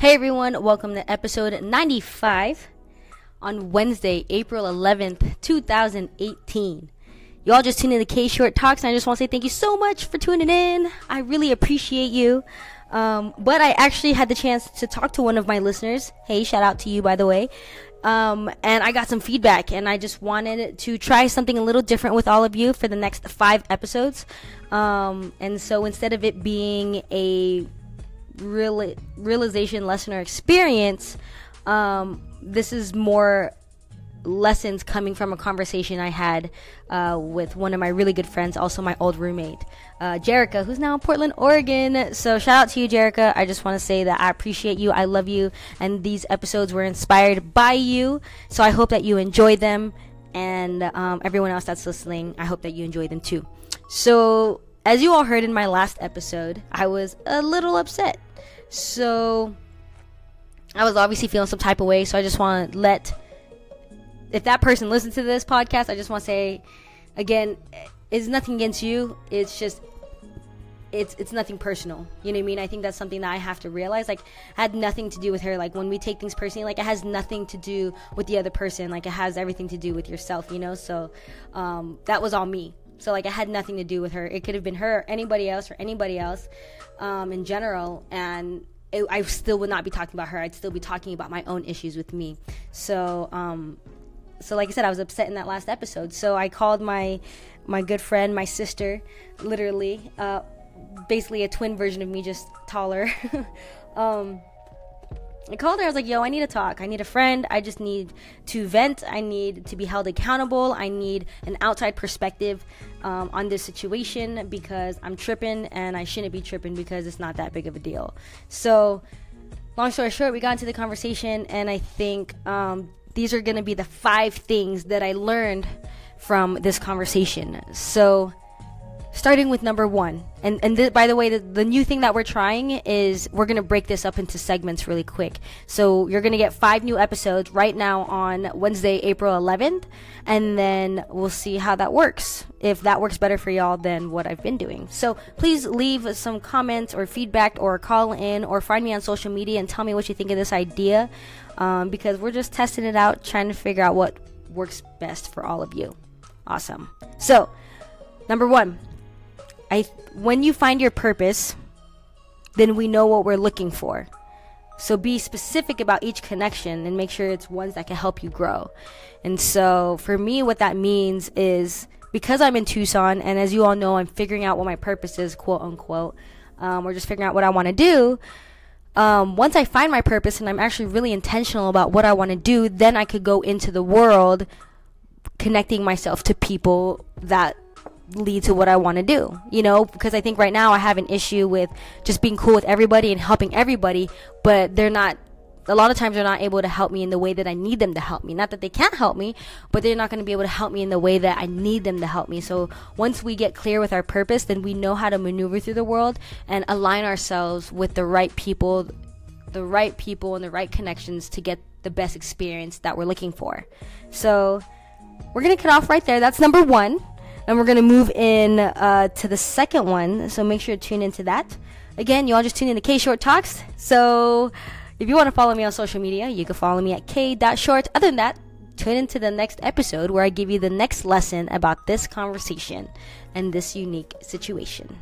Hey everyone, welcome to episode 95 on Wednesday, April 11th, 2018. You all just tuned in to K Short Talks, and I just want to say thank you so much for tuning in. I really appreciate you. Um, but I actually had the chance to talk to one of my listeners. Hey, shout out to you, by the way. Um, and I got some feedback, and I just wanted to try something a little different with all of you for the next five episodes. Um, and so instead of it being a real realization lesson or experience, um, this is more lessons coming from a conversation I had uh, with one of my really good friends, also my old roommate, uh, Jerica, who's now in Portland, Oregon. So shout out to you, Jerica. I just want to say that I appreciate you, I love you, and these episodes were inspired by you. So I hope that you enjoy them, and um, everyone else that's listening, I hope that you enjoy them too. So as you all heard in my last episode, I was a little upset. So I was obviously feeling some type of way. So I just want to let if that person listens to this podcast, I just want to say again, it's nothing against you. It's just it's it's nothing personal. You know what I mean? I think that's something that I have to realize. Like, had nothing to do with her. Like when we take things personally, like it has nothing to do with the other person. Like it has everything to do with yourself. You know? So um, that was all me. So like it had nothing to do with her. It could have been her, or anybody else, or anybody else um, in general, and it, I still would not be talking about her. I'd still be talking about my own issues with me. So um, so like I said, I was upset in that last episode. So I called my my good friend, my sister, literally, uh, basically a twin version of me, just taller. um, I called her. I was like, "Yo, I need to talk. I need a friend. I just need to vent. I need to be held accountable. I need an outside perspective um, on this situation because I'm tripping and I shouldn't be tripping because it's not that big of a deal." So, long story short, we got into the conversation, and I think um, these are going to be the five things that I learned from this conversation. So, starting with number one, and and th- by the way, the, the new thing that we're trying is we're gonna break this up into segments really quick. So you're gonna get five new episodes right now on Wednesday, April 11th, and then we'll see how that works. If that works better for y'all than what I've been doing, so please leave some comments or feedback, or call in, or find me on social media and tell me what you think of this idea um, because we're just testing it out, trying to figure out what works best for all of you. Awesome. So, number one, I when you find your purpose, then we know what we're looking for. So be specific about each connection and make sure it's ones that can help you grow. And so for me, what that means is because I'm in Tucson, and as you all know, I'm figuring out what my purpose is, quote unquote, um, or just figuring out what I want to do um, once I find my purpose and I'm actually really intentional about what I want to do, then I could go into the world connecting myself to people that lead to what I want to do. You know, because I think right now I have an issue with just being cool with everybody and helping everybody, but they're not a lot of times they're not able to help me in the way that I need them to help me. Not that they can't help me, but they're not going to be able to help me in the way that I need them to help me. So once we get clear with our purpose, then we know how to maneuver through the world and align ourselves with the right people, the right people and the right connections to get the best experience that we're looking for. So we're going to cut off right there. That's number one. And we're going to move in uh, to the second one. So make sure to tune into that. Again, you all just tune in to K Short Talks. So if you want to follow me on social media, you can follow me at k.short. Other than that, tune into the next episode where I give you the next lesson about this conversation and this unique situation.